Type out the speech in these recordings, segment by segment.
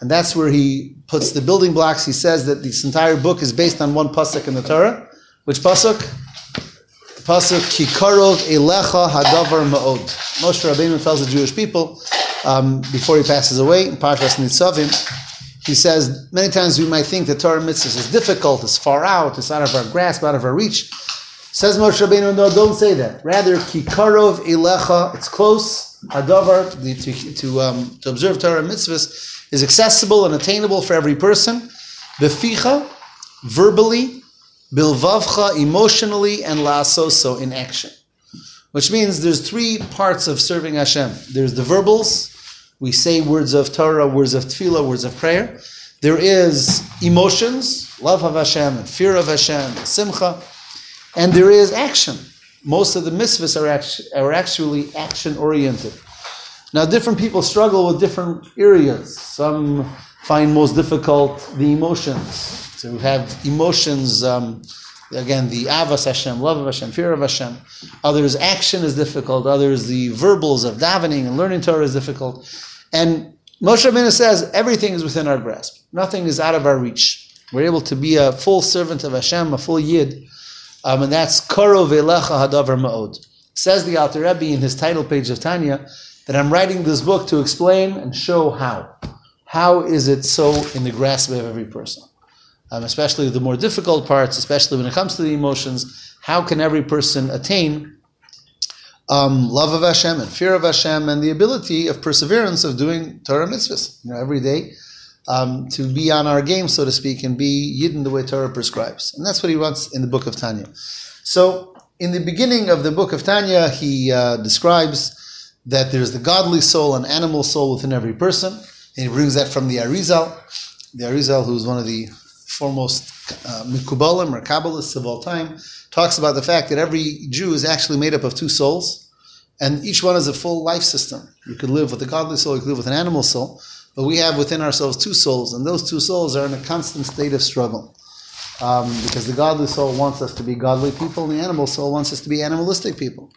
And that's where he puts the building blocks. He says that this entire book is based on one pasuk in the Torah. Which pasuk? Pasuk Kikarov Elecha Hadavar Ma'od. Moshe Rabbeinu tells the Jewish people um, before he passes away in Parshas Nitzavim, he says many times we might think the Torah mitzvahs is difficult, it's far out, it's out of our grasp, out of our reach. Says Moshe Rabbeinu, no, don't say that. Rather, Kikarov Elecha, it's close. Hadavar, to, to, um, to observe Torah mitzvahs, is accessible and attainable for every person. Beficha, verbally, bilvavcha, emotionally, and la'asoso, in action. Which means there's three parts of serving Hashem. There's the verbals, we say words of Torah, words of tefillah, words of prayer. There is emotions, love of Hashem, and fear of Hashem, and simcha. And there is action. Most of the mitzvahs are, actu- are actually action oriented. Now, different people struggle with different areas. Some find most difficult the emotions. To have emotions, um, again, the avas Hashem, love of Hashem, fear of Hashem. Others, action is difficult. Others, the verbals of davening and learning Torah is difficult. And Moshe Rabbeinu says everything is within our grasp. Nothing is out of our reach. We're able to be a full servant of Hashem, a full yid, um, and that's Karo Velecha Hadavar Ma'od. Says the Alter Rebbe in his title page of Tanya that I'm writing this book to explain and show how. How is it so in the grasp of every person? Um, especially the more difficult parts, especially when it comes to the emotions, how can every person attain um, love of Hashem and fear of Hashem and the ability of perseverance of doing Torah mitzvahs you know, every day um, to be on our game, so to speak, and be Yidden the way Torah prescribes. And that's what he wants in the book of Tanya. So, in the beginning of the book of Tanya, he uh, describes that there's the godly soul and animal soul within every person. And he brings that from the Arizal, the Arizal, who's one of the foremost uh, Mikubalim or Kabbalists of all time, talks about the fact that every Jew is actually made up of two souls, and each one is a full life system. You could live with a godly soul, you could live with an animal soul. But we have within ourselves two souls, and those two souls are in a constant state of struggle. Um, because the godly soul wants us to be godly people, and the animal soul wants us to be animalistic people.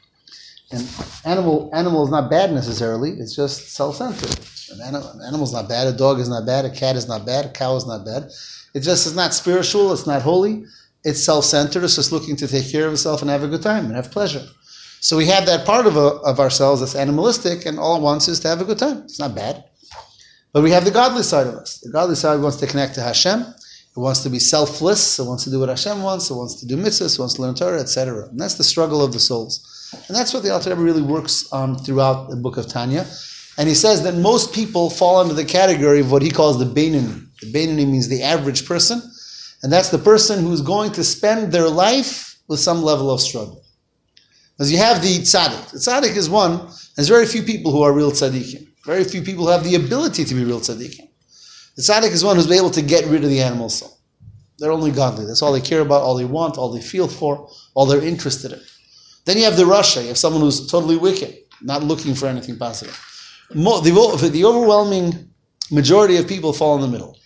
And animal animal is not bad necessarily; it's just self-centered. An animal, an animal is not bad. A dog is not bad. A cat is not bad. A cow is not bad. It just is not spiritual. It's not holy. It's self-centered. It's just looking to take care of itself and have a good time and have pleasure. So we have that part of, a, of ourselves that's animalistic, and all it wants is to have a good time. It's not bad. But we have the godly side of us. The godly side wants to connect to Hashem. It wants to be selfless. It wants to do what Hashem wants. It wants to do mitzvahs. It wants to learn Torah, etc. And that's the struggle of the souls. And that's what the Alter Rebbe really works on throughout the book of Tanya. And he says that most people fall under the category of what he calls the Beinoni. The Beinoni means the average person. And that's the person who's going to spend their life with some level of struggle. Because you have the tzaddik. The tzaddik is one, there's very few people who are real tzaddikim. Very few people have the ability to be real tzaddikim. The tzaddik is one who's able to get rid of the animal soul. They're only godly. That's all they care about, all they want, all they feel for, all they're interested in. Then you have the Rasha. You have someone who's totally wicked, not looking for anything positive. The, the overwhelming majority of people fall in the middle.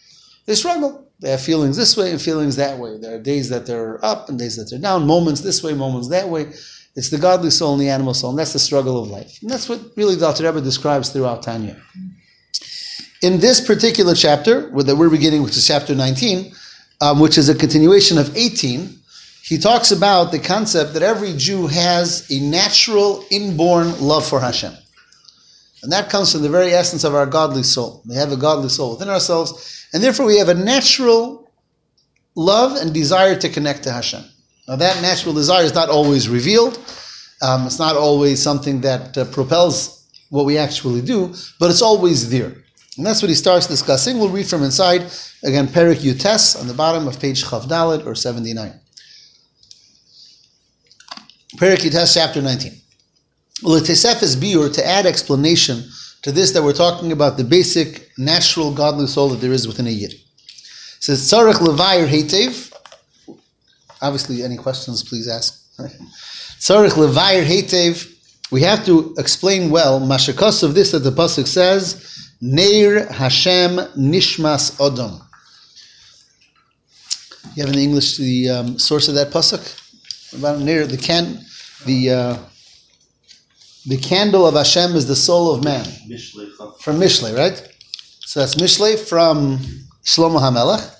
They struggle. They have feelings this way and feelings that way. There are days that they're up and days that they're down, moments this way, moments that way. It's the godly soul and the animal soul, and that's the struggle of life. And that's what really Alter Rebbe describes throughout Tanya. In this particular chapter, that we're beginning, which is chapter 19, um, which is a continuation of 18, he talks about the concept that every Jew has a natural, inborn love for Hashem. And that comes from the very essence of our godly soul. We have a godly soul within ourselves, and therefore we have a natural love and desire to connect to Hashem. Now, that natural desire is not always revealed. Um, it's not always something that uh, propels what we actually do, but it's always there. And that's what he starts discussing. We'll read from inside, again, Perik Yutes on the bottom of page Chavdalit or 79. Perik chapter 19. L'tesefes biur, to add explanation to this that we're talking about the basic natural godly soul that there is within a yid. Says, Tzarech levayir heitev, Obviously, any questions, please ask. Tzarich levayir heitev. We have to explain well mashakos of this that the pasuk says, Neir Hashem Nishmas Odom. You have in English the um, source of that pasuk about Neir the can the uh, the candle of Hashem is the soul of man. From Mishle, right? So that's Mishle from Shlomo HaMelech.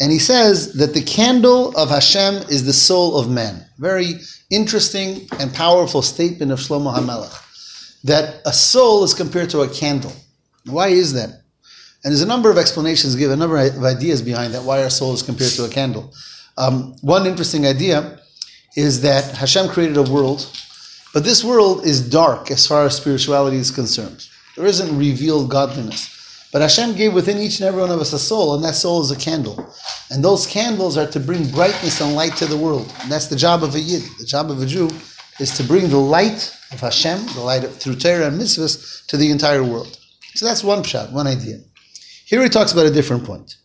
And he says that the candle of Hashem is the soul of man. Very interesting and powerful statement of Shlomo HaMelech. That a soul is compared to a candle. Why is that? And there's a number of explanations given, a number of ideas behind that, why our soul is compared to a candle. Um, one interesting idea is that Hashem created a world, but this world is dark as far as spirituality is concerned. There isn't revealed godliness. But Hashem gave within each and every one of us a soul, and that soul is a candle. And those candles are to bring brightness and light to the world. And that's the job of a Yid. The job of a Jew is to bring the light of Hashem, the light of, through Torah and mitzvahs, to the entire world. So that's one pshat, one idea. Here he talks about a different point.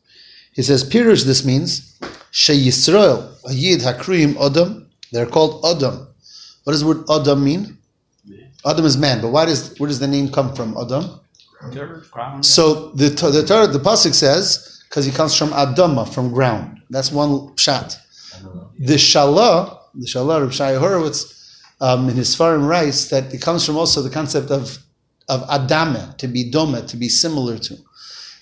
He says, Pirush, this means, She Yisrael, a Yid Hakrim Adam, they're called Adam. What does the word Adam mean? Adam is man, but why does, where does the name come from, Adam? So the the Torah, the pasuk says because he comes from Adama, from ground. That's one pshat. The Shalah, the Shalah of Shai Horowitz, um, in his Farim writes that it comes from also the concept of of Adama, to be doma, to be similar to.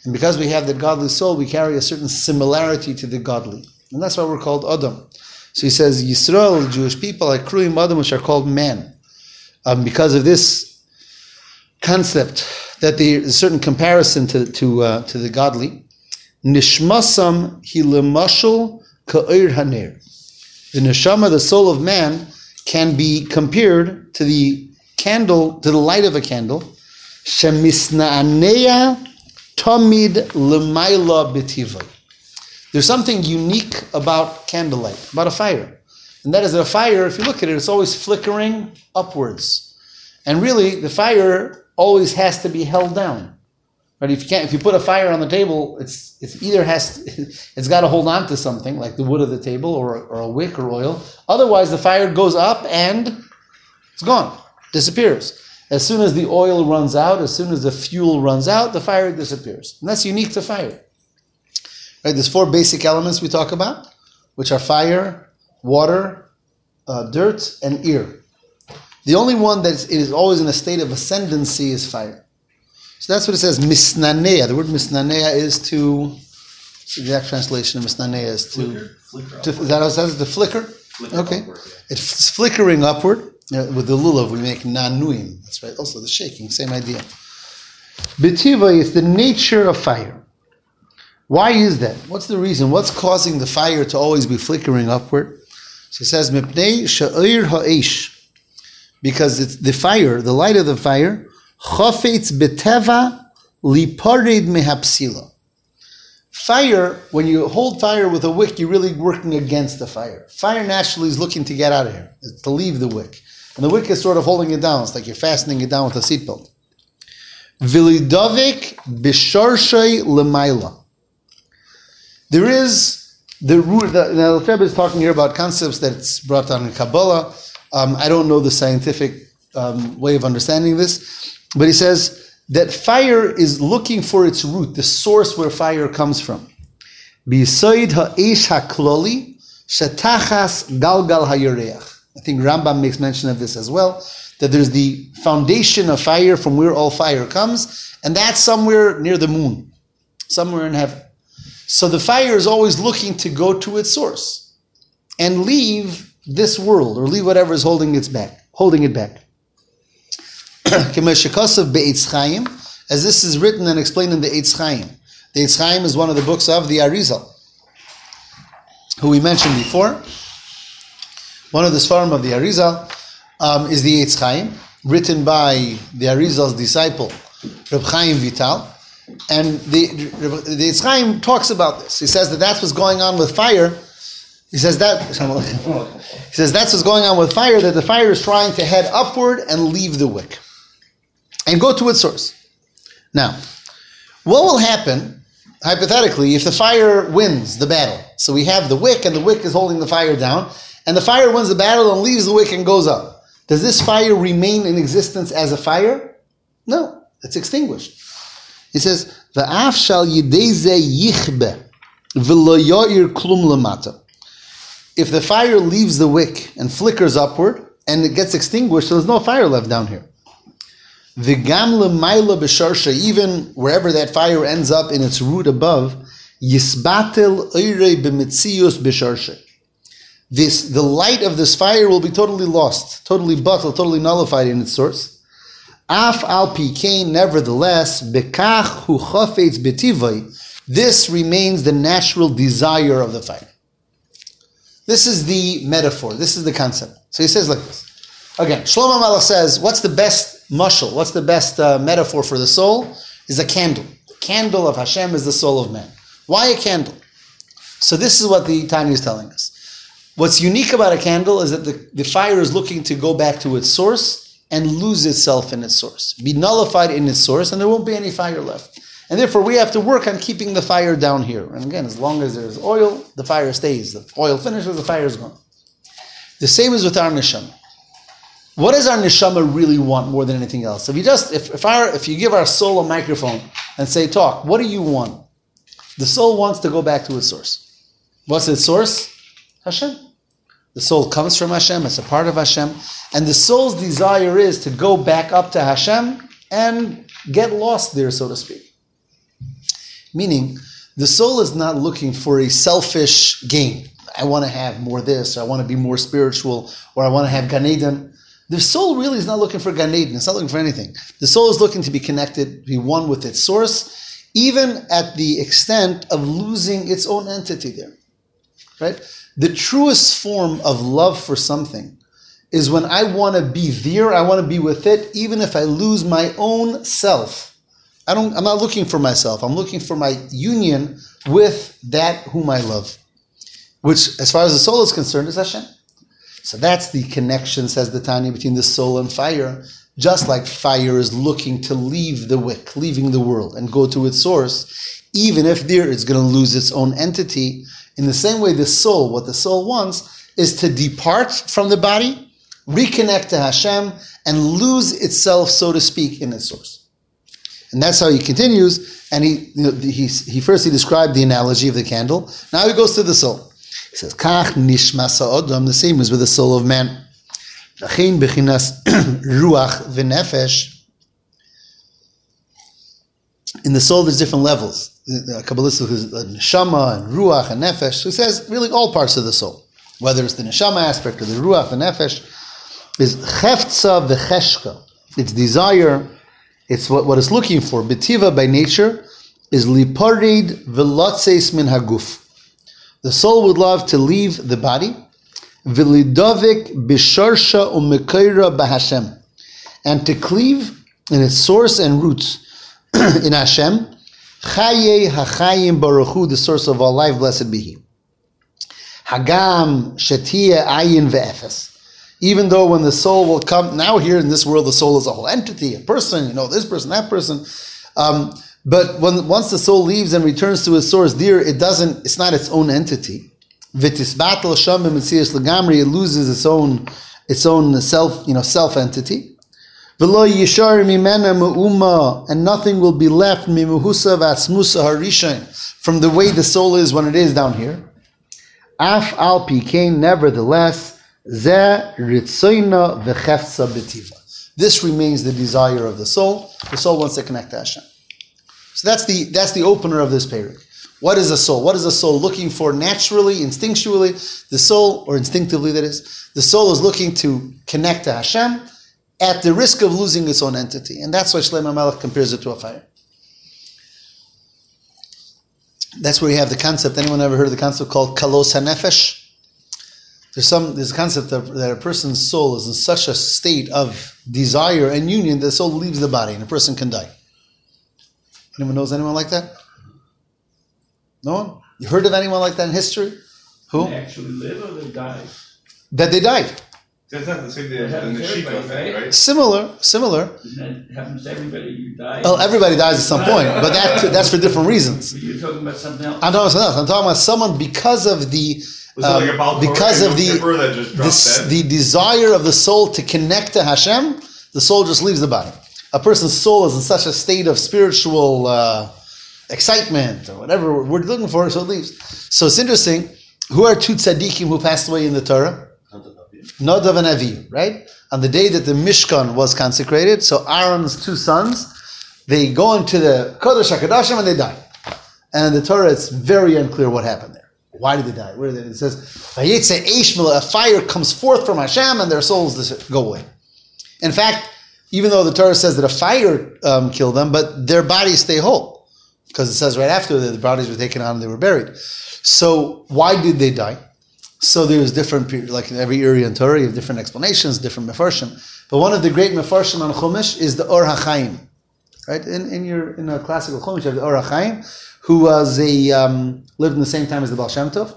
And because we have the godly soul, we carry a certain similarity to the godly. And that's why we're called Adam. So he says, Yisrael, Jewish people, are kruim Adam, which are called men. Um, because of this concept that there's a certain comparison to to uh, to the godly. Nishmasam hilemashal ka'ir haner. The neshama, the soul of man, can be compared to the candle, to the light of a candle. Shemisna'aneya tamid lemaila b'tivai. There's something unique about candlelight, about a fire. And that is that a fire, if you look at it, it's always flickering upwards. And really, the fire always has to be held down. Right? If you can't, if you put a fire on the table, it's it's either has it's got to hold on to something like the wood of the table or or a wick or oil. Otherwise, the fire goes up and it's gone, disappears. As soon as the oil runs out, as soon as the fuel runs out, the fire disappears. And that's unique to fire. Right? There's four basic elements we talk about, which are fire, water, uh, dirt, and air. The only one that is always in a state of ascendancy is fire. So that's what it says, misnanea. The word misnanea is to, the exact translation of misnanea is to, flicker, to is that how it says, to flicker? flicker okay. Upward, yeah. It's flickering upward. with the lulav, we make nanuim. That's right. Also, the shaking, same idea. Betiva is the nature of fire. Why is that? What's the reason? What's causing the fire to always be flickering upward? So it says, Mipnei sha'ir ha'ish. because it's the fire, the light of the fire, chofetz beteva liparid mehapsila. Fire, when you hold fire with a wick, you're really working against the fire. Fire naturally is looking to get out of here, to leave the wick. And the wick is sort of holding it down. It's like you're fastening it down with a seatbelt. Vilidovik bisharshay lemaila. There is the root. The, the Rebbe is talking here about concepts that's brought down in Kabbalah um, I don't know the scientific um, way of understanding this, but he says that fire is looking for its root, the source where fire comes from. Bisoid ha'esh ha'kloli shetachas galgal hayareach. I think Rambam makes mention of this as well, that there's the foundation of fire from where all fire comes, and that's somewhere near the moon, somewhere in heaven. So the fire is always looking to go to its source and leave this world or leave whatever is holding its back, holding it back. as this is written and explained in the Eitz Chaim. The Eitz Chaim is one of the books of the Arizal, who we mentioned before. One of the Svarim of the Arizal um, is the Eitz Chaim, written by the Arizal's disciple, Reb Chaim Vital. And the, the Eitz talks about this. He says that that's what's going on with fire he says that he says that's what's going on with fire, that the fire is trying to head upward and leave the wick. And go to its source. Now, what will happen, hypothetically, if the fire wins the battle? So we have the wick, and the wick is holding the fire down, and the fire wins the battle and leaves the wick and goes up. Does this fire remain in existence as a fire? No, it's extinguished. He says, "Va'af shal yideze yichbe v'lo yoir klum lamata." if the fire leaves the wick and flickers upward and it gets extinguished, so there's no fire left down here. The V'gam l'mayla b'sharsha, even wherever that fire ends up in its root above, yisbatel oirei b'mitzius b'sharsha. This, the light of this fire will be totally lost, totally bottled, totally nullified in its source. Af al pikein, nevertheless, bekach hu chafetz betivai, this remains the natural desire of the fire. This is the metaphor. This is the concept. So he says like this. Again, Shlomo Malach says, what's the best mushal? What's the best uh, metaphor for the soul? Is a candle. The candle of Hashem is the soul of man. Why a candle? So this is what the Tanya is telling us. What's unique about a candle is that the, the fire is looking to go back to its source and lose itself in its source, be nullified in its source, and there won't be any fire left. And therefore, we have to work on keeping the fire down here. And again, as long as there's oil, the fire stays. The oil finishes, the fire is gone. The same is with our neshama. What does our neshama really want more than anything else? If you just, if, if our, if you give our soul a microphone and say, "Talk," what do you want? The soul wants to go back to its source. What's its source? Hashem. The soul comes from Hashem, it's a part of Hashem, and the soul's desire is to go back up to Hashem and get lost there, so to speak. Meaning, the soul is not looking for a selfish gain. I want to have more this, or I want to be more spiritual, or I want to have Gan Eden. The soul really is not looking for Gan Eden. It's not looking for anything. The soul is looking to be connected, be one with its source, even at the extent of losing its own entity there. Right? The truest form of love for something is when I want to be there, I want to be with it, even if I lose my own self. I don't, I'm not looking for myself. I'm looking for my union with that whom I love, which, as far as the soul is concerned, is Hashem. So that's the connection, says the Tanya, between the soul and fire. Just like fire is looking to leave the wick, leaving the world, and go to its source, even if there it's going to lose its own entity. In the same way, the soul, what the soul wants, is to depart from the body, reconnect to Hashem, and lose itself, so to speak, in its source. And that's how he continues. And he, you know, he, he first he described the analogy of the candle. Now he goes to the soul. He says, "Kach nishmas ha'odam." The same is with the soul of man. V'chein bechinas ruach v'nefesh. In the soul, there's different levels. The Kabbalistic is neshama and ruach and nefesh. So he says really all parts of the soul, whether it's the neshama aspect or the ruach and nefesh, is cheftza v'cheshka. Its desire, it's what, what it's looking for. Betiva by nature is liparid velotzeis min haguf. The soul would love to leave the body, vilidovik bisharsha umekoira bahashem, and to cleave in its source and roots in Hashem. Chaye hachayim baruchu, the source of all life, blessed be He. Hagam shetia ayin ve'efes. Even though when the soul will come, now here in this world, the soul is a whole entity, a person, you know, this person, that person. Um, but when once the soul leaves and returns to its source, dear, it doesn't. It's not its own entity. Vitisbatel sham legamri. It loses its own its own self, you know, self entity. And nothing will be left from the way the soul is when it is down here. Af al pikein, nevertheless. This remains the desire of the soul. The soul wants to connect to Hashem. So that's the that's the opener of this parak. What is a soul? What is a soul looking for naturally, instinctually? The soul, or instinctively, that is, the soul is looking to connect to Hashem at the risk of losing its own entity, and that's why Shlomo Melech compares it to a fire. That's where you have the concept. Anyone ever heard of the concept called kalos hanefesh? There's some there's a concept of, that a person's soul is in such a state of desire and union that the soul leaves the body and a person can die. Anyone knows anyone like that? No one? You heard of anyone like that in history? Who? They actually live or they die? That they died. That's not the same thing It as the happens to Neshika everybody, thing, right? right? Similar, similar. And that happens to everybody. You die. Well, everybody dies at some point, but that that's for different reasons. You're talking about something else. I'm talking about something else. I'm talking about someone because of the Was um, it like a because of and the Kipper that just dropped this, dead? the desire of the soul to connect to Hashem. The soul just leaves the body. A person's soul is in such a state of spiritual uh, excitement or whatever we're looking for, so it leaves. So it's interesting. Who are two tzaddikim who passed away in the Torah? Nadav and Avi, right? On the day that the Mishkan was consecrated, so Aaron's two sons, they go into the Kodesh HaKadoshim and they die. And the Torah, it's very unclear what happened there. Why did they die? Where did they, it says, "Vayetze Eishmila," a fire comes forth from Hashem and their souls go away. In fact, even though the Torah says that a fire um, killed them, but their bodies stay whole. Because it says right after that the bodies were taken out and they were buried. So why did they die? So there's different, like in every area in Torah, you have different explanations, different mefarshim. But one of the great mefarshim on Chumash is the Or HaChaim. Right? In, in your in a classical Chumash, you have the Or HaChaim, who was a, um, lived in the same time as the Baal Shem Tov.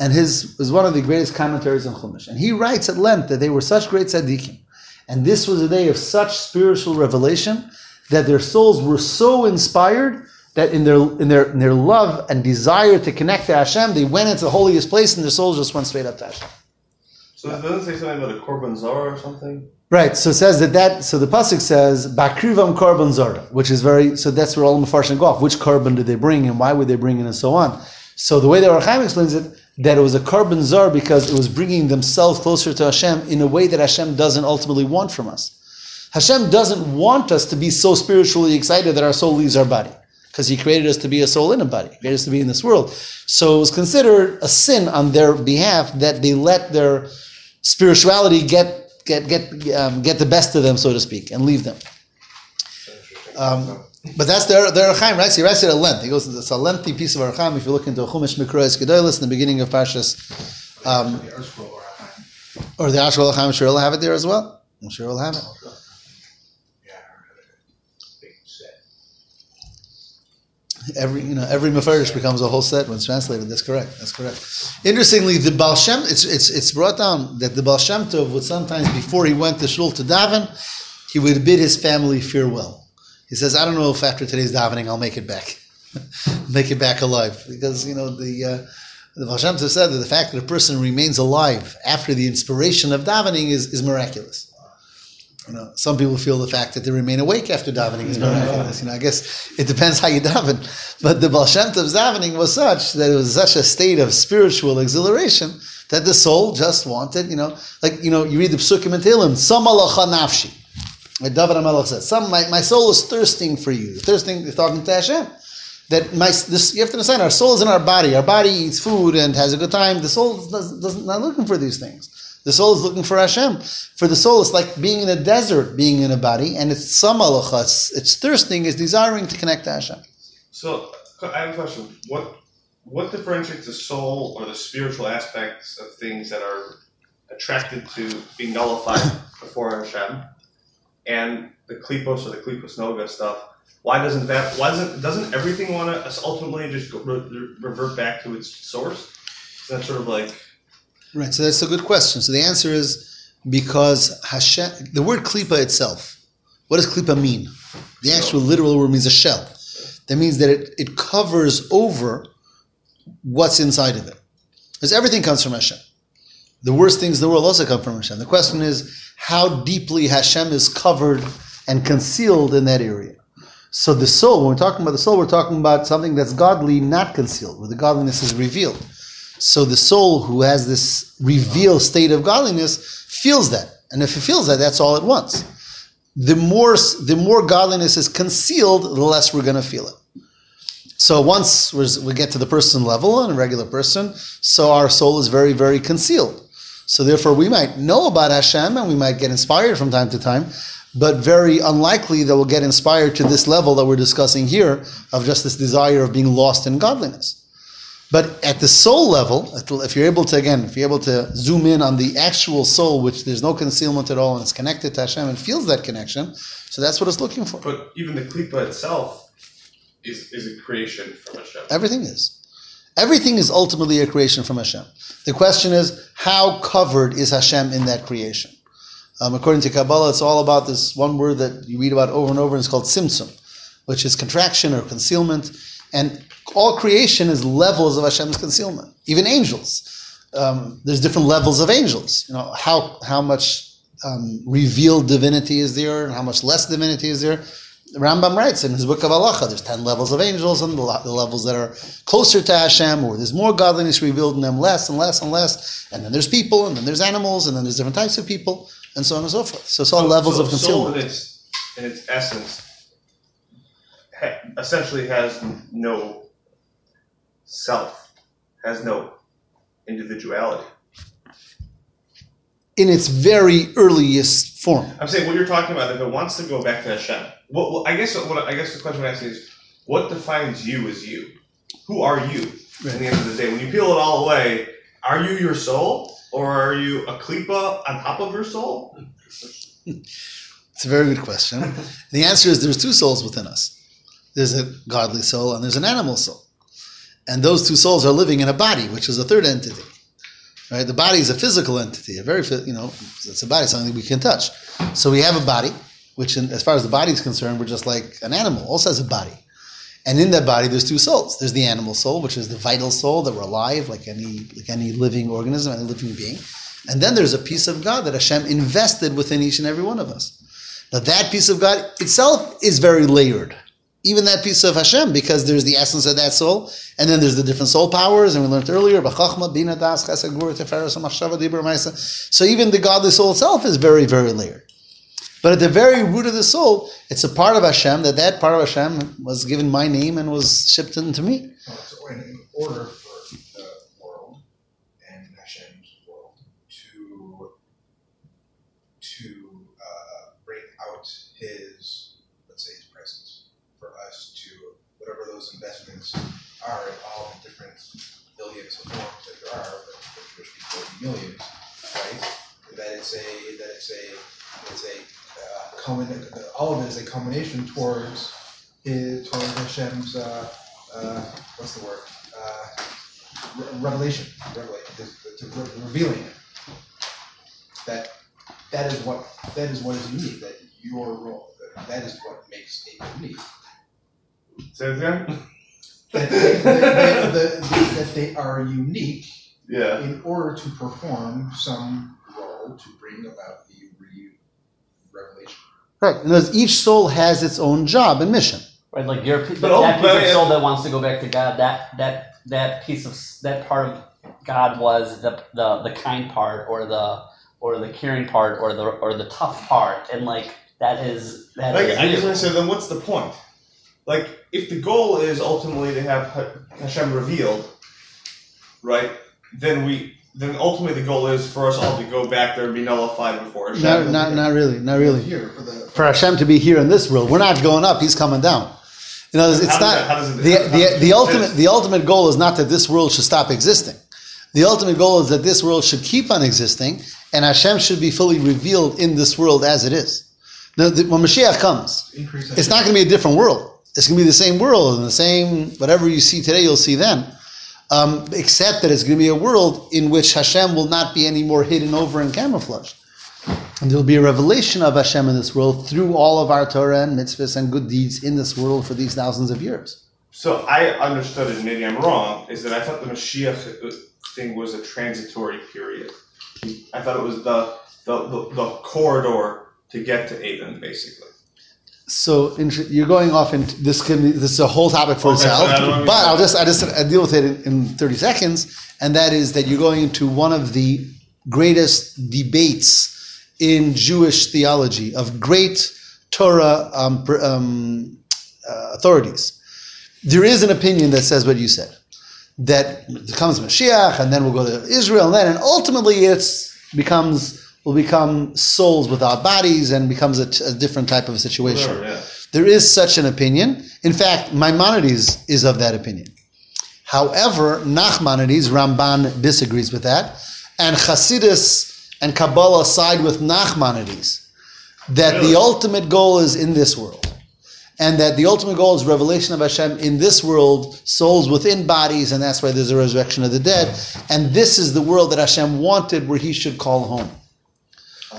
And his was one of the greatest commentaries on Chumash. And he writes at length that they were such great tzaddikim. And this was a day of such spiritual revelation that their souls were so inspired that in their in their in their love and desire to connect to Hashem, they went into the holiest place and their souls just went straight up to Hashem. So it doesn't say something about a korban zara or something. Right. So it says that that so the pasuk says bakrivam korban zara, which is very so that's where all the mafarshim go off. Which korban did they bring and why would they bring it and so on. So the way the Or HaChaim explains it that it was a korban zar because it was bringing themselves closer to Hashem in a way that Hashem doesn't ultimately want from us. Hashem doesn't want us to be so spiritually excited that our soul leaves our body because He created us to be a soul in a body, He created us to be in this world. So it was considered a sin on their behalf that they let their spirituality get get get um, get the best of them, so to speak, and leave them. Um, but that's their their Or HaChaim, right? So he writes it at length. He goes, it's a lengthy piece of Or HaChaim. If you look into Chumash Mikroes Gedolis in the beginning of Parshas, um, or the Ashwell Or HaChaim, I'm sure he'll have it there as well. I'm sure he'll have it. Every you know every mefarish becomes a whole set when it's translated. That's correct. That's correct. Interestingly, the Baal Shem it's it's it's brought down that the Baal Tov would sometimes before he went to shul to daven, he would bid his family farewell. He says, "I don't know if after today's davening I'll make it back, make it back alive," because you know the. Uh, the Baal Tov said that the fact that a person remains alive after the inspiration of davening is, is miraculous. You know, some people feel the fact that they remain awake after davening is miraculous. You know, I guess it depends how you daven. But the Baal Shem davening was such that it was such a state of spiritual exhilaration that the soul just wanted, you know, like, you know, you read the Psukim and Tehillim, Samalacha nafshi. Like David HaMelech says, some, my, my soul is thirsting for you. Thirsting, you're talking to Hashem. That my, this, you have to understand, our soul is in our body. Our body eats food and has a good time. The soul does, doesn't, not looking for these things. The soul is looking for Hashem. For the soul, it's like being in a desert, being in a body, and it's samalacha. It's, it's thirsting, it's desiring to connect to Hashem. So I have a question. What what differentiates the soul or the spiritual aspects of things that are attracted to being nullified before Hashem and the klipos or the klipos noga stuff? Why doesn't that? Why doesn't doesn't everything want to ultimately just go, re- revert back to its source? Is that sort of like Right, so that's a good question. So the answer is because Hashem, the word klipa itself, what does klipa mean? The actual literal word means a shell. That means that it, it covers over what's inside of it. Because everything comes from Hashem. The worst things in the world also come from Hashem. The question is how deeply Hashem is covered and concealed in that area. So the soul, when we're talking about the soul, we're talking about something that's godly, not concealed, where the godliness is revealed. So the soul who has this revealed state of godliness feels that. And if it feels that, that's all it wants. The more, the more godliness is concealed, the less we're going to feel it. So once we get to the person level, and a regular person, so our soul is very, very concealed. So therefore, we might know about Hashem and we might get inspired from time to time, but very unlikely that we'll get inspired to this level that we're discussing here of just this desire of being lost in godliness. But at the soul level, if you're able to, again, if you're able to zoom in on the actual soul, which there's no concealment at all and it's connected to Hashem and feels that connection, so that's what it's looking for. But even the klipa itself is, is a creation from Hashem. Everything is. Everything is ultimately a creation from Hashem. The question is, how covered is Hashem in that creation? Um, according to Kabbalah, it's all about this one word that you read about over and over, and it's called tzimtzum, which is contraction or concealment. And all creation is levels of Hashem's concealment. Even angels, um, there's different levels of angels. You know how how much um, revealed divinity is there, and how much less divinity is there. Rambam writes in his book of Halacha, there's 10 levels of angels, and the, the levels that are closer to Hashem, or there's more godliness revealed in them, less and less and less. And then there's people, and then there's animals, and then there's different types of people, and so on and so forth. So it's all levels so of soul concealment. in its in its essence ha- essentially has no self, has no individuality. in its very earliest form. I'm saying what you're talking about. If it wants to go back to Hashem, what, what I guess what I guess the question I'm asking is, what defines you as you? Who are you? At the end of the day, when you peel it all away, are you your soul, or are you a klipa on top of your soul? It's a very good question. the answer is there's two souls within us. There's a godly soul and there's an animal soul. And those two souls are living in a body, which is a third entity. Right? The body is a physical entity, a very, you know, it's a body, something we can touch. So we have a body, which, in, as far as the body is concerned, we're just like an animal, also has a body. And in that body, there's two souls. There's the animal soul, which is the vital soul that we're alive, like any like any living organism, any living being. And then there's a piece of God that Hashem invested within each and every one of us. Now that piece of God itself is very layered. Even that piece of Hashem, because there's the essence of that soul, and then there's the different soul powers, and we learned earlier. So even the godly soul itself is very, very layered. But at the very root of the soul, it's a part of Hashem, that that part of Hashem was given my name and was shipped into me. So in order for the world and Hashem's world to to uh, bring out His, let's say, His presence for us to whatever those investments are in all the different billions of forms that there are, but which we call millions, right? That it's a that it's a it's a uh, culmin- all of it is a culmination towards his towards Hashem's uh, uh, what's the word? Uh, re- revelation, revelation, to, to re- revealing it. That that is what that is what is unique. That your role, that, is what makes it unique. Say again. That they, that they- the- that they are unique Yeah. in order to perform some role to bring about the re- revelation. Right. And those- each soul has its own job and mission. Right, like your But that piece of soul that wants to go back to God. That that that piece of that part of God was the the the kind part, or the or the caring part, or the or the tough part, and like that is that Like is I just you. want to say, then what's the point? Like, if the goal is ultimately to have Hashem revealed, right? Then we, then ultimately the goal is for us all to go back there and be nullified before Hashem. Not, not, not really. Not really. Here for the For Hashem to be here in this world, we're not going up. He's coming down. You know, it's not that- how does it- the, how does the, the ultimate exist? the ultimate goal is not that this world should stop existing. The ultimate goal is that this world should keep on existing, and Hashem should be fully revealed in this world as it is. Now, the, when Mashiach comes, it's not going to be a different world. It's going to be the same world and the same whatever you see today, you'll see then. Um, except that it's going to be a world in which Hashem will not be any more hidden over and camouflaged. And there will be a revelation of Hashem in this world through all of our Torah and mitzvahs and good deeds in this world for these thousands of years. So I understood it, maybe I'm wrong, is that I thought the Mashiach thing was a transitory period. I thought it was the the, the, the corridor to get to Aden, basically. So you're going off into this. Can be, this is a whole topic for Okay, itself. But I'll just I just I deal with it in, in 30 seconds, and that is that you're going into one of the greatest debates in Jewish theology of great Torah um, um, uh, authorities. There is an opinion that says what you said, that comes Mashiach, and then we'll go to Israel, and then and ultimately it's becomes will become souls without bodies and becomes a, t- a different type of a situation. Whatever, yeah. There is such an opinion. In fact, Maimonides is of that opinion. However, Nachmanides, Ramban disagrees with that, and Hasidus and Kabbalah side with Nachmanides that Really? the ultimate goal is in this world, and that the ultimate goal is revelation of Hashem in this world, souls within bodies, and that's why there's a resurrection of the dead, and this is the world that Hashem wanted, where He should call home.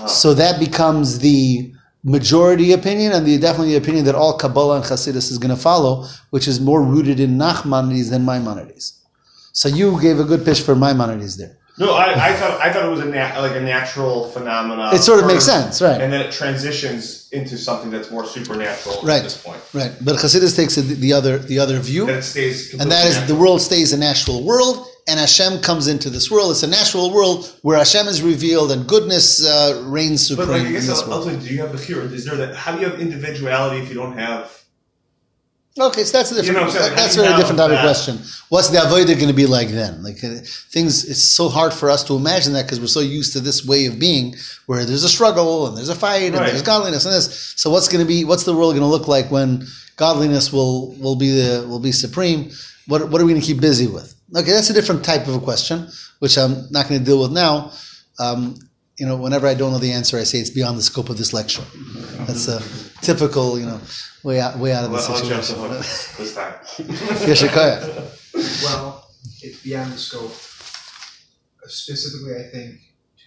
So that becomes the majority opinion, and the definitely the opinion that all Kabbalah and Hasidus is going to follow, which is more rooted in Nachmanides than Maimonides. So you gave a good pitch for Maimonides there. No, I, I thought I thought it was a nat, like a natural phenomenon. It sort of makes sense, right? And then it transitions into something that's more supernatural Right. at this point. Right. But Chassidus takes the other the other view. Then it stays. and that is the world stays a natural world, and Hashem comes into this world. It's a natural world where Hashem is revealed and goodness uh, reigns supreme But like, I in guess ultimately, do you have the fear? Is there that? How do you have individuality if you don't have? Okay, so that's a You different. know I'm saying? Like, that's how do really you a different type of question. What's the avodah going to be like then? Like uh, things, it's so hard for us to imagine that because we're so used to this way of being, where there's a struggle and there's a fight and Right. there's godliness and this. So what's going to be? What's the world going to look like when godliness will will be the will be supreme? What what are we going to keep busy with? Okay, that's a different type of a question, which I'm not going to deal with now. Um, you know, whenever I don't know the answer, I say it's beyond the scope of this lecture. That's a typical, you know, way out way out of the I'll let you off the situation. this time. Yeshikaya. Well, it's beyond the scope. Uh, Specifically, I think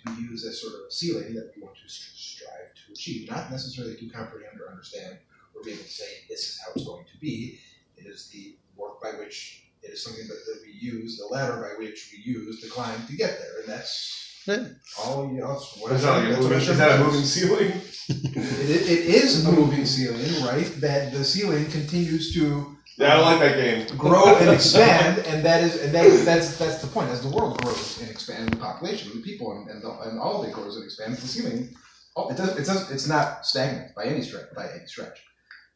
to be used as sort of a ceiling that we want to strive to achieve, not necessarily to comprehend or understand or be able to say this is how it's going to be. It is the work by which it is something that, that we use, the ladder by which we use to climb to get there, and that's Right. all. You know, that's what Is that, like a that's what moving, is that a moving ceiling? It, it, it is a moving ceiling, right? That the ceiling continues to Yeah, I don't like that game. grow and expand, and that is and that, that's that's the point. As the world grows and expands, the population, the people, and and, the, and all of it grows and expands, the ceiling, oh, it does it does it's not stagnant by any stretch by any stretch.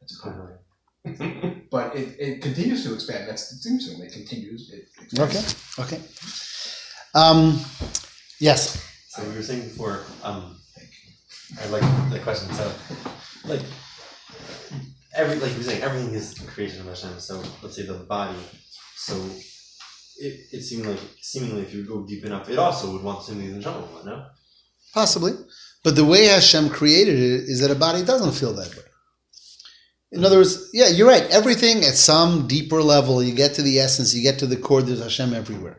That's a point. but it, it continues to expand. That's the theme ceiling. It continues. It expands. Okay. Okay. Um, yes. So we were saying before, um, I like the question. So, like, every like you were saying, everything is the creation of Hashem. So let's say the body. So it, it seemed like seemingly if you go deep enough, it also would want something in trouble, no? Possibly. But the way Hashem created it is that a body doesn't feel that way. In other words, yeah, you're right. Everything at some deeper level, you get to the essence, you get to the core, there's Hashem everywhere.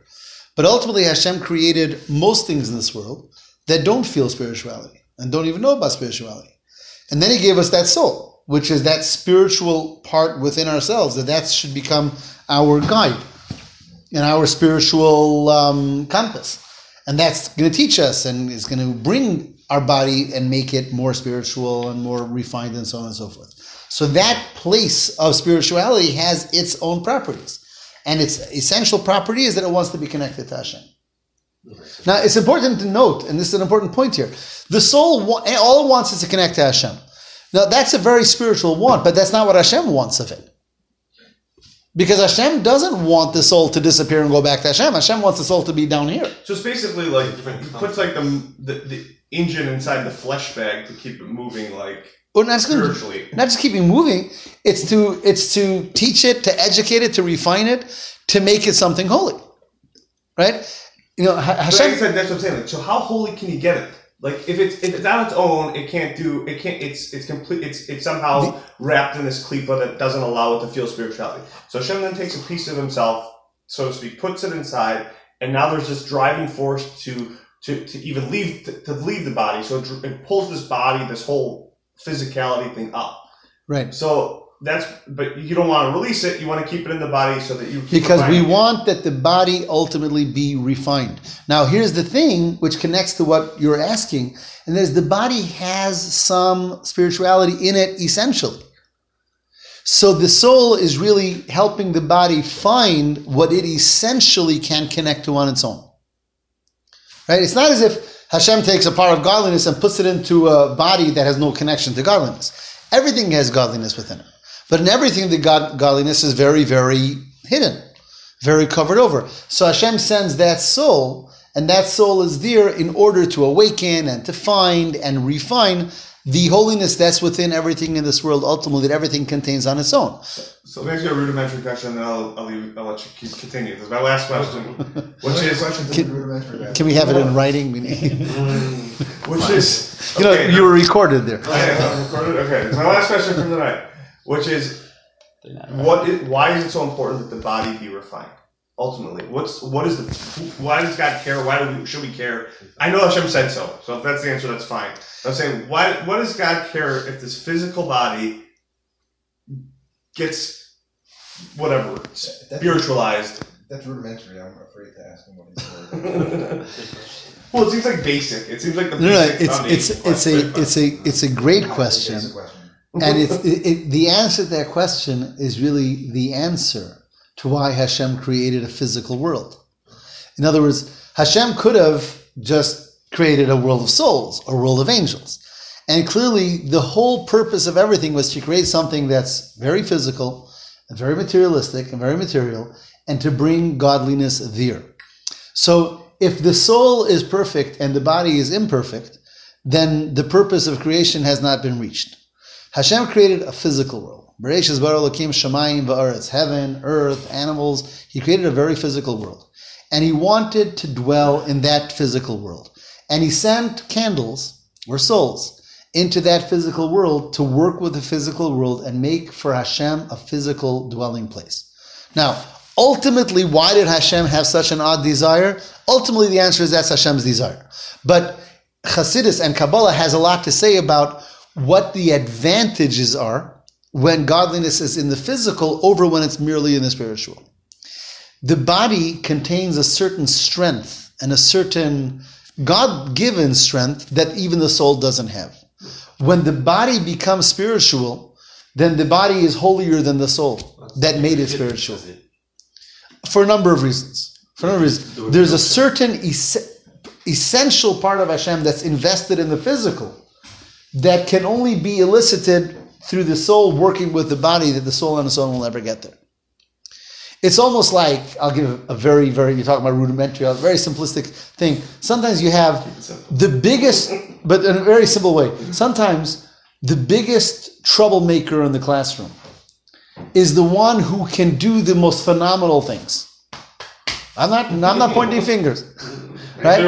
But ultimately, Hashem created most things in this world that don't feel spirituality and don't even know about spirituality. And then He gave us that soul, which is that spiritual part within ourselves, that that should become our guide and our spiritual um, compass. And that's going to teach us and is going to bring our body and make it more spiritual and more refined and so on and so forth. So that place of spirituality has its own properties. And its essential property is that it wants to be connected to Hashem. Now, it's important to note, and this is an important point here the soul, eh, all it wants is to connect to Hashem. Now, that's a very spiritual want, but that's not what Hashem wants of it. Because Hashem doesn't want the soul to disappear and go back to Hashem. Hashem wants the soul to be down here. So it's basically like puts like the, the the engine inside the flesh bag to keep it moving like Not just, not just keeping moving. It's to it's to teach it, to educate it, to refine it, to make it something holy, right? You know, Ha- But like Hashem. said, that's what I'm saying. Like, so how holy can you get it? Like if it's if it's on its own, it can't do it can't it's it's complete it's it's somehow wrapped in this klipa that doesn't allow it to feel spirituality. So Hashem then takes a piece of himself, so to speak, puts it inside, and now there's this driving force to to, to even leave to, to leave the body. So it, it pulls this body, this whole physicality thing up. Right. So that's but you don't want to release it. You want to keep it in the body so that you Because we it. want that the body ultimately be refined. Now, here's the thing which connects to what you're asking, and that is the body has some spirituality in it essentially. So the soul is really helping the body find what it essentially can connect to on its own. Right? It's not as if Hashem takes a part of godliness and puts it into a body that has no connection to godliness. Everything has godliness within it. But in everything, the God, godliness is very, very hidden, very covered over. So Hashem sends that soul, and that soul is there in order to awaken and to find and refine the holiness that's within everything in this world, ultimately, that everything contains on its own. So let me a rudimentary question, and then I'll, I'll, leave, I'll let you keep continue. This is my last question, which is questions Can- rudimentary guide. Can we have it in writing? We need- which is you know, okay, you were recorded there. okay, I'm recorded? Okay, this is my last question for the night, which is what is what is it so important that the body be refined? Ultimately, what's what is the why does God care? Why do we, should we care? I know Hashem said so, so if that's the answer, that's fine. I'm saying why what does God care if this physical body gets whatever spiritualized That's rudimentary. I'm afraid to ask him what he's doing. well, it seems like basic. It seems like the No, no, basic it's foundation it's it's question, a it's a it's a great question, question. and it's it, it, the answer to that question is really the answer to why Hashem created a physical world. In other words, Hashem could have just created a world of souls, a world of angels, and clearly the whole purpose of everything was to create something that's very physical, and very materialistic, and very material, and to bring godliness there. So if the soul is perfect and the body is imperfect, then the purpose of creation has not been reached. Hashem created a physical world. Bereshis bara Elokim shamayim va'aretz, heaven, earth, animals. He created a very physical world. And he wanted to dwell in that physical world. And he sent candles, or souls, into that physical world to work with the physical world and make for Hashem a physical dwelling place. Now, ultimately, why did Hashem have such an odd desire? Ultimately, the answer is that's Hashem's desire. But Chassidus and Kabbalah has a lot to say about what the advantages are when godliness is in the physical over when it's merely in the spiritual. The body contains a certain strength and a certain God given strength that even the soul doesn't have. When the body becomes spiritual, then the body is holier than the soul that made it spiritual for a number of reasons. For a number of reasons. There's a certain es- essential part of Hashem that's invested in the physical that can only be elicited through the soul working with the body that the soul on its own will never get there. It's almost like, I'll give a very, very, you're talking about rudimentary, a very simplistic thing. Sometimes you have the biggest, but in a very simple way, sometimes the biggest troublemaker in the classroom is the one who can do the most phenomenal things. I'm not, I'm not pointing fingers, right?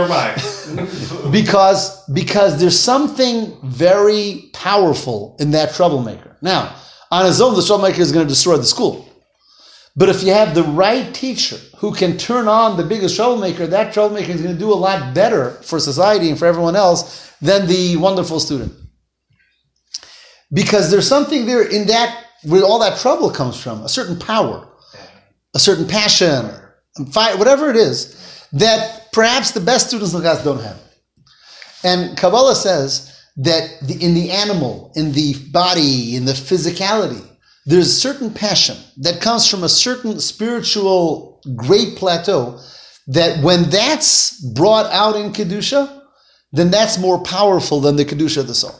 Because because there's something very powerful in that troublemaker. Now, on his own, the troublemaker is going to destroy the school. But if you have the right teacher who can turn on the biggest troublemaker, that troublemaker is going to do a lot better for society and for everyone else than the wonderful student. Because there's something there in that where all that trouble comes from, a certain power, a certain passion, fire, whatever it is, that perhaps the best students in the class don't have. And Kabbalah says that the, in the animal, in the body, in the physicality, there's a certain passion that comes from a certain spiritual great plateau that when that's brought out in Kedusha, then that's more powerful than the Kedusha of the soul.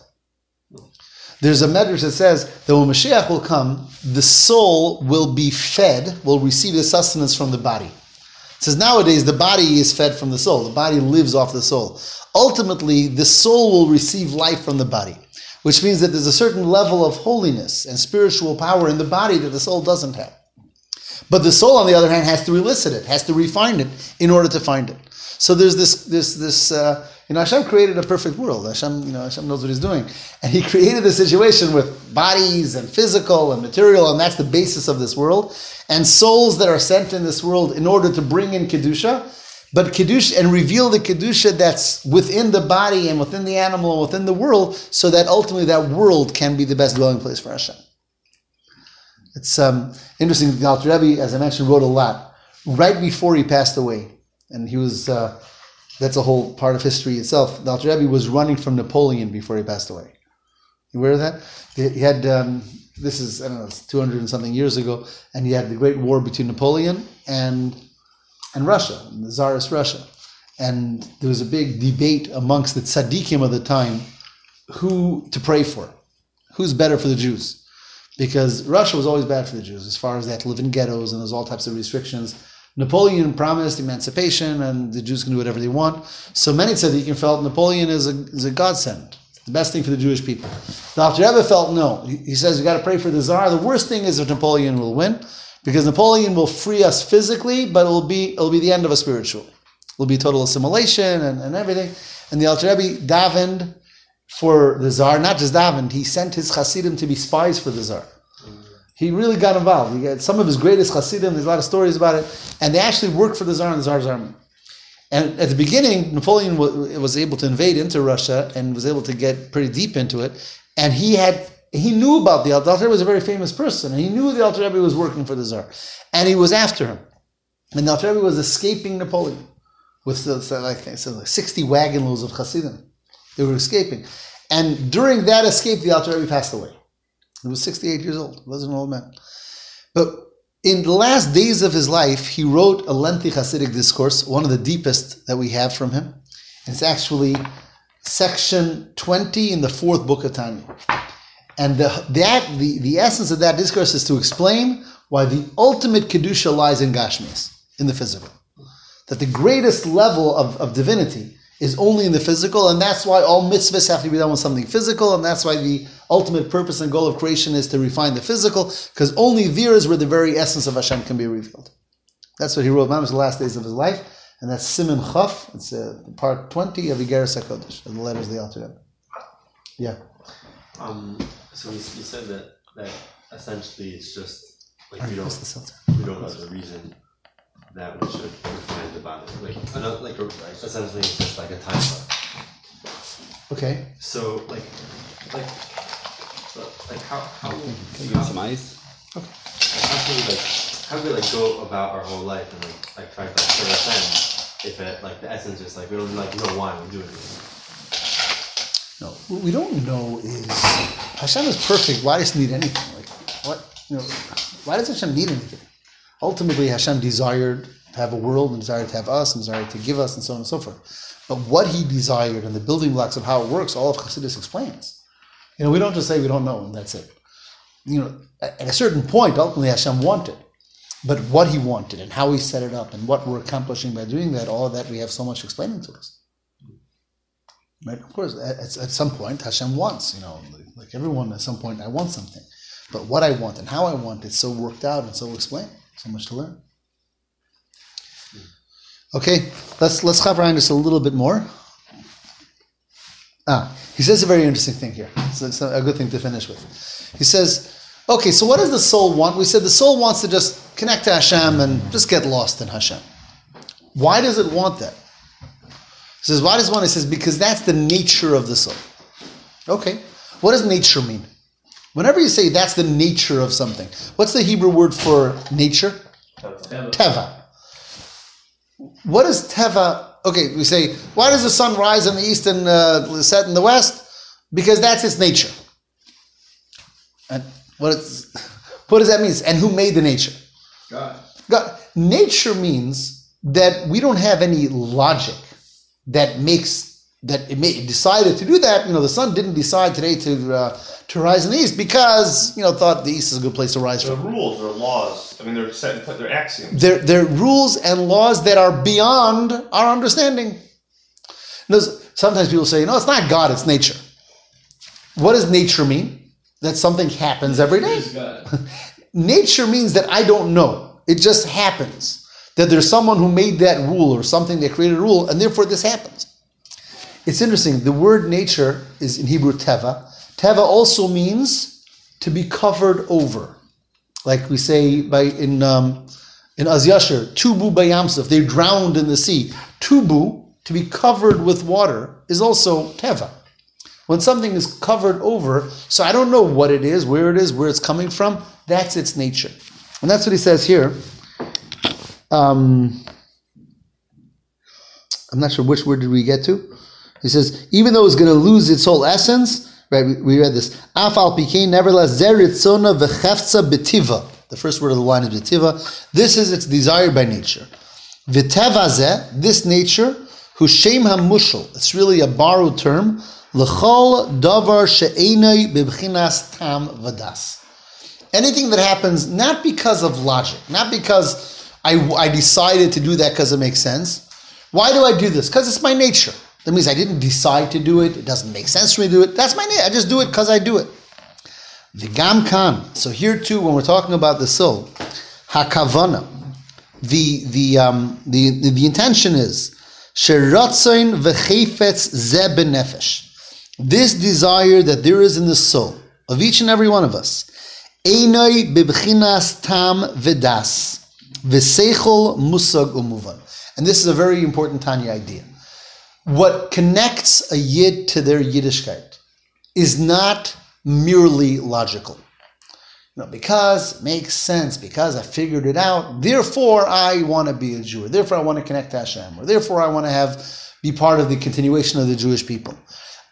There's a medrash that says that when Mashiach will come, the soul will be fed, will receive the sustenance from the body. Says nowadays the body is fed from the soul. The body lives off the soul. Ultimately, the soul will receive life from the body, which means that there's a certain level of holiness and spiritual power in the body that the soul doesn't have. But the soul, on the other hand, has to elicit it, has to refine it in order to find it. So there's this, this, this. Uh, you know, Hashem created a perfect world. Hashem, you know, Hashem knows what He's doing, and He created the situation with bodies and physical and material, and that's the basis of this world. And souls that are sent in this world in order to bring in kedusha, but kedusha and reveal the kedusha that's within the body and within the animal and within the world, so that ultimately that world can be the best dwelling place for Hashem. It's um, interesting. The Alter Rebbe, as I mentioned, wrote a lot right before he passed away, and he was. Uh, that's a whole part of history itself. The Alter Rebbe was running from Napoleon before he passed away. You aware of that? He had. Um, this is I don't know, it's two hundred and something years ago, and he had the Great War between Napoleon and and Russia, and the Tsarist Russia, and there was a big debate amongst the tzaddikim of the time who to pray for, who's better for the Jews, because Russia was always bad for the Jews as far as they had to live in ghettos and there's all types of restrictions. Napoleon promised emancipation and the Jews can do whatever they want. So many tzaddikim felt Napoleon is a, is a godsend, the best thing for the Jewish people. Dr. Rebbe felt no. He, says we got to pray for the Tsar. The worst thing is if Napoleon will win, because Napoleon will free us physically, but it will be it'll be the end of a spiritual. It'll be total assimilation and, and everything. And the Alter Rebbe davened for the Tsar, not just davened, he sent his Hasidim to be spies for the Tsar. He really got involved. He got some of his greatest Hasidim, there's a lot of stories about it, and they actually worked for the Tsar and the Tsar's army. And at the beginning, Napoleon was able to invade into Russia and was able to get pretty deep into it. And he had he knew about the Alter Rebbe was a very famous person, and he knew the Alter Rebbe was working for the Tsar, and he was after him. And the Alter Rebbe was escaping Napoleon with like, like 60 wagon loads of Hasidim. They were escaping. And during that escape, the Alter Rebbe passed away. He was 68 years old. He wasn't an old man. But in the last days of his life, he wrote a lengthy Hasidic discourse, one of the deepest that we have from him. It's actually section 20 in the fourth book of Tanya. And the, that, the, the essence of that discourse is to explain why the ultimate Kedusha lies in Gashmis, in the physical. That the greatest level of, of divinity is only in the physical, and that's why all mitzvahs have to be done with something physical, and that's why the ultimate purpose and goal of creation is to refine the physical, because only there is where the very essence of Hashem can be revealed. That's what he wrote, Mama's the last days of his life, and that's Siman Chaf, it's uh, part 20 of Igeres HaKodesh, of the letters of the Alter Yeah. Um, so you, said that that essentially it's just like we don't we don't know the reason that we should refine the body. Like another, like a, essentially it's just like a time clock. Okay. So like like so, like how how Can you give some ice? how can we like how can we like go about our whole life and like like try to like transcend if it like the essence is like we don't like know why we're doing it. No, what we don't know is Hashem is perfect. Why does he need anything? Like what? You know, why does Hashem need anything? Ultimately, Hashem desired to have a world and desired to have us and desired to give us and so on and so forth. But what he desired and the building blocks of how it works, all of Chassidus explains. You know, we don't just say we don't know and that's it. You know, at a certain point, ultimately Hashem wanted. But what he wanted and how he set it up and what we're accomplishing by doing that, all of that we have so much explaining to us. Right? Of course, at, at some point, Hashem wants, you know, like- everyone at some point, I want something. But what I want and how I want is so worked out and so explained. So much to learn. Okay, let's let's hop around just a little bit more. Ah, he says a very interesting thing here. So it's a good thing to finish with. He says, okay, so what does the soul want? We said the soul wants to just connect to Hashem and just get lost in Hashem. Why does it want that? He says, why does want? He says, because that's the nature of the soul. Okay, what does nature mean? Whenever you say that's the nature of something, what's the Hebrew word for nature? Teva. Teva. What is Teva? Okay, we say, why does the sun rise in the east and uh, set in the west? Because that's its nature. And what, what does that mean? And who made the nature? God. God. Nature means that we don't have any logic that makes that it, may, it decided to do that. You know, the sun didn't decide today to uh, to rise in the east because you know thought the east is a good place to rise The from. rules or laws, I mean, they're set in place, they're axioms. They're, they're rules and laws that are beyond our understanding. Notice, Sometimes people say, no, it's not God, it's nature. What does nature mean? That something happens every day. Nature means that I don't know. It just happens. That there's someone who made that rule or something that created a rule, and therefore this happens. It's interesting. The word nature is in Hebrew teva. Teva also means to be covered over. Like we say by in um, in Az Yashar, tubu bayamsuf, they drowned in the sea. Tubu, to be covered with water, is also teva. When something is covered over, so I don't know what it is, where it is, where it's coming from, that's its nature. And that's what he says here. Um, I'm not sure which word did we get to. He says, even though it's going to lose its whole essence, right? We, we read this. Af al pikein, nevertheless, zeritzona v'chefza betiva. The first word of the line is betiva. This is its desire by nature. V'teva zeh, this nature, who hushem hamushal. It's really a borrowed term. L'chol davar she'enei bebchinas tam vadas. Anything that happens not because of logic, not because I, I decided to do that because it makes sense. Why do I do this? Because it's my nature. That means I didn't decide to do it. It doesn't make sense for me to do it. That's my name. I just do it because I do it. The gam kan. So here too, when we're talking about the soul, hakavana. The the um the the, the intention is sheratzain v'chefetz ze benefesh. This desire that there is in the soul of each and every one of us, einoi bibchinas tam vedas v'seichol musag umuvan. And this is a very important Tanya idea. What connects a Yid to their Yiddishkeit is not merely logical. You know, because it makes sense, because I figured it out, therefore I want to be a Jew, or therefore I want to connect to Hashem, or therefore I want to have be part of the continuation of the Jewish people.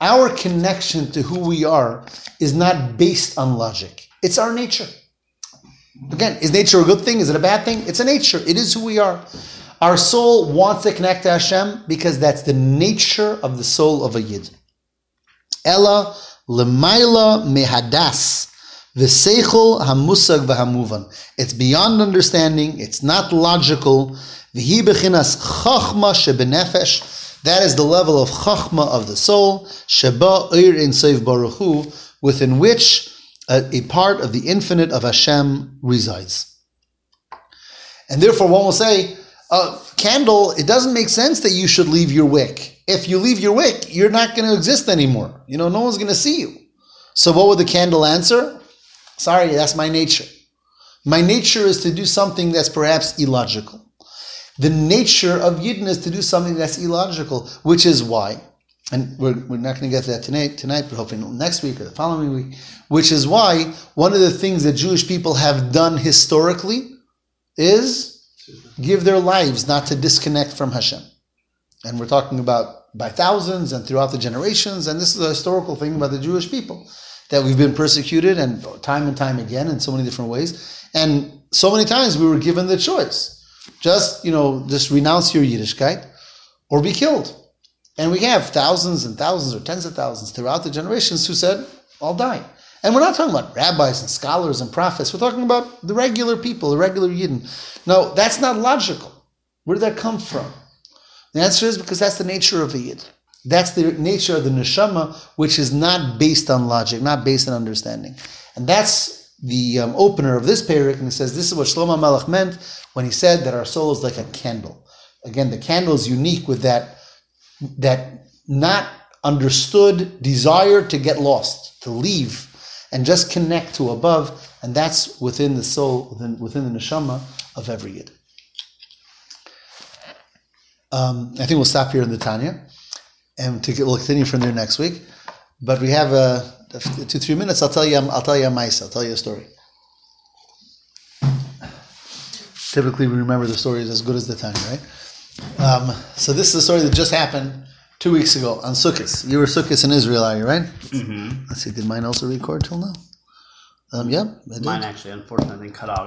Our connection to who we are is not based on logic. It's our nature. Again, is nature a good thing? Is it a bad thing? It's a nature. It is who we are. Our soul wants to connect to Hashem because that's the nature of the soul of a Yid. Ella lemaila mehadas v'seichel hamusag v'hamuvan. It's beyond understanding. It's not logical. V'hi bechinas chachma shebenefesh. That is the level of chachma of the soul. Sheba or Ein Sof baruch Hu, within which a, a part of the infinite of Hashem resides. And therefore, one will say, uh, candle, it doesn't make sense that you should leave your wick. If you leave your wick, you're not going to exist anymore. You know, no one's going to see you. So, what would the candle answer? Sorry, that's my nature. My nature is to do something that's perhaps illogical. The nature of Yidden is to do something that's illogical, which is why, and we're, we're not going to get to that tonight, tonight, but hopefully next week or the following week, which is why one of the things that Jewish people have done historically is give their lives not to disconnect from Hashem. And we're talking about by thousands and throughout the generations, and this is a historical thing about the Jewish people that we've been persecuted and time and time again in so many different ways. And so many times we were given the choice. Just, you know, just renounce your Yiddishkeit or be killed. And we have thousands and thousands or tens of thousands throughout the generations who said, I'll die. And we're not talking about rabbis and scholars and prophets. We're talking about the regular people, the regular Yidden. No, that's not logical. Where did that come from? The answer is because that's the nature of a Yid. That's the nature of the neshama, which is not based on logic, not based on understanding. And that's the um, opener of this perek, and it says this is what Shlomo Melech meant when he said that our soul is like a candle. Again, the candle is unique with that that not understood desire to get lost, to leave, and just connect to above, and that's within the soul, within, within the neshama of every yid. Um, I think we'll stop here in the Tanya, and get, we'll continue from there next week. But we have uh, two three minutes. I'll tell you. I'll tell you a mice. I'll tell you a story. Typically, we remember the stories as good as the Tanya, right? Um, so this is a story that just happened two weeks ago on Sukkot. You were Sukkot in Israel, are you right? Mm-hmm. Let's see. Did mine also record till now? Um, yeah, did. Mine actually, unfortunately, cut out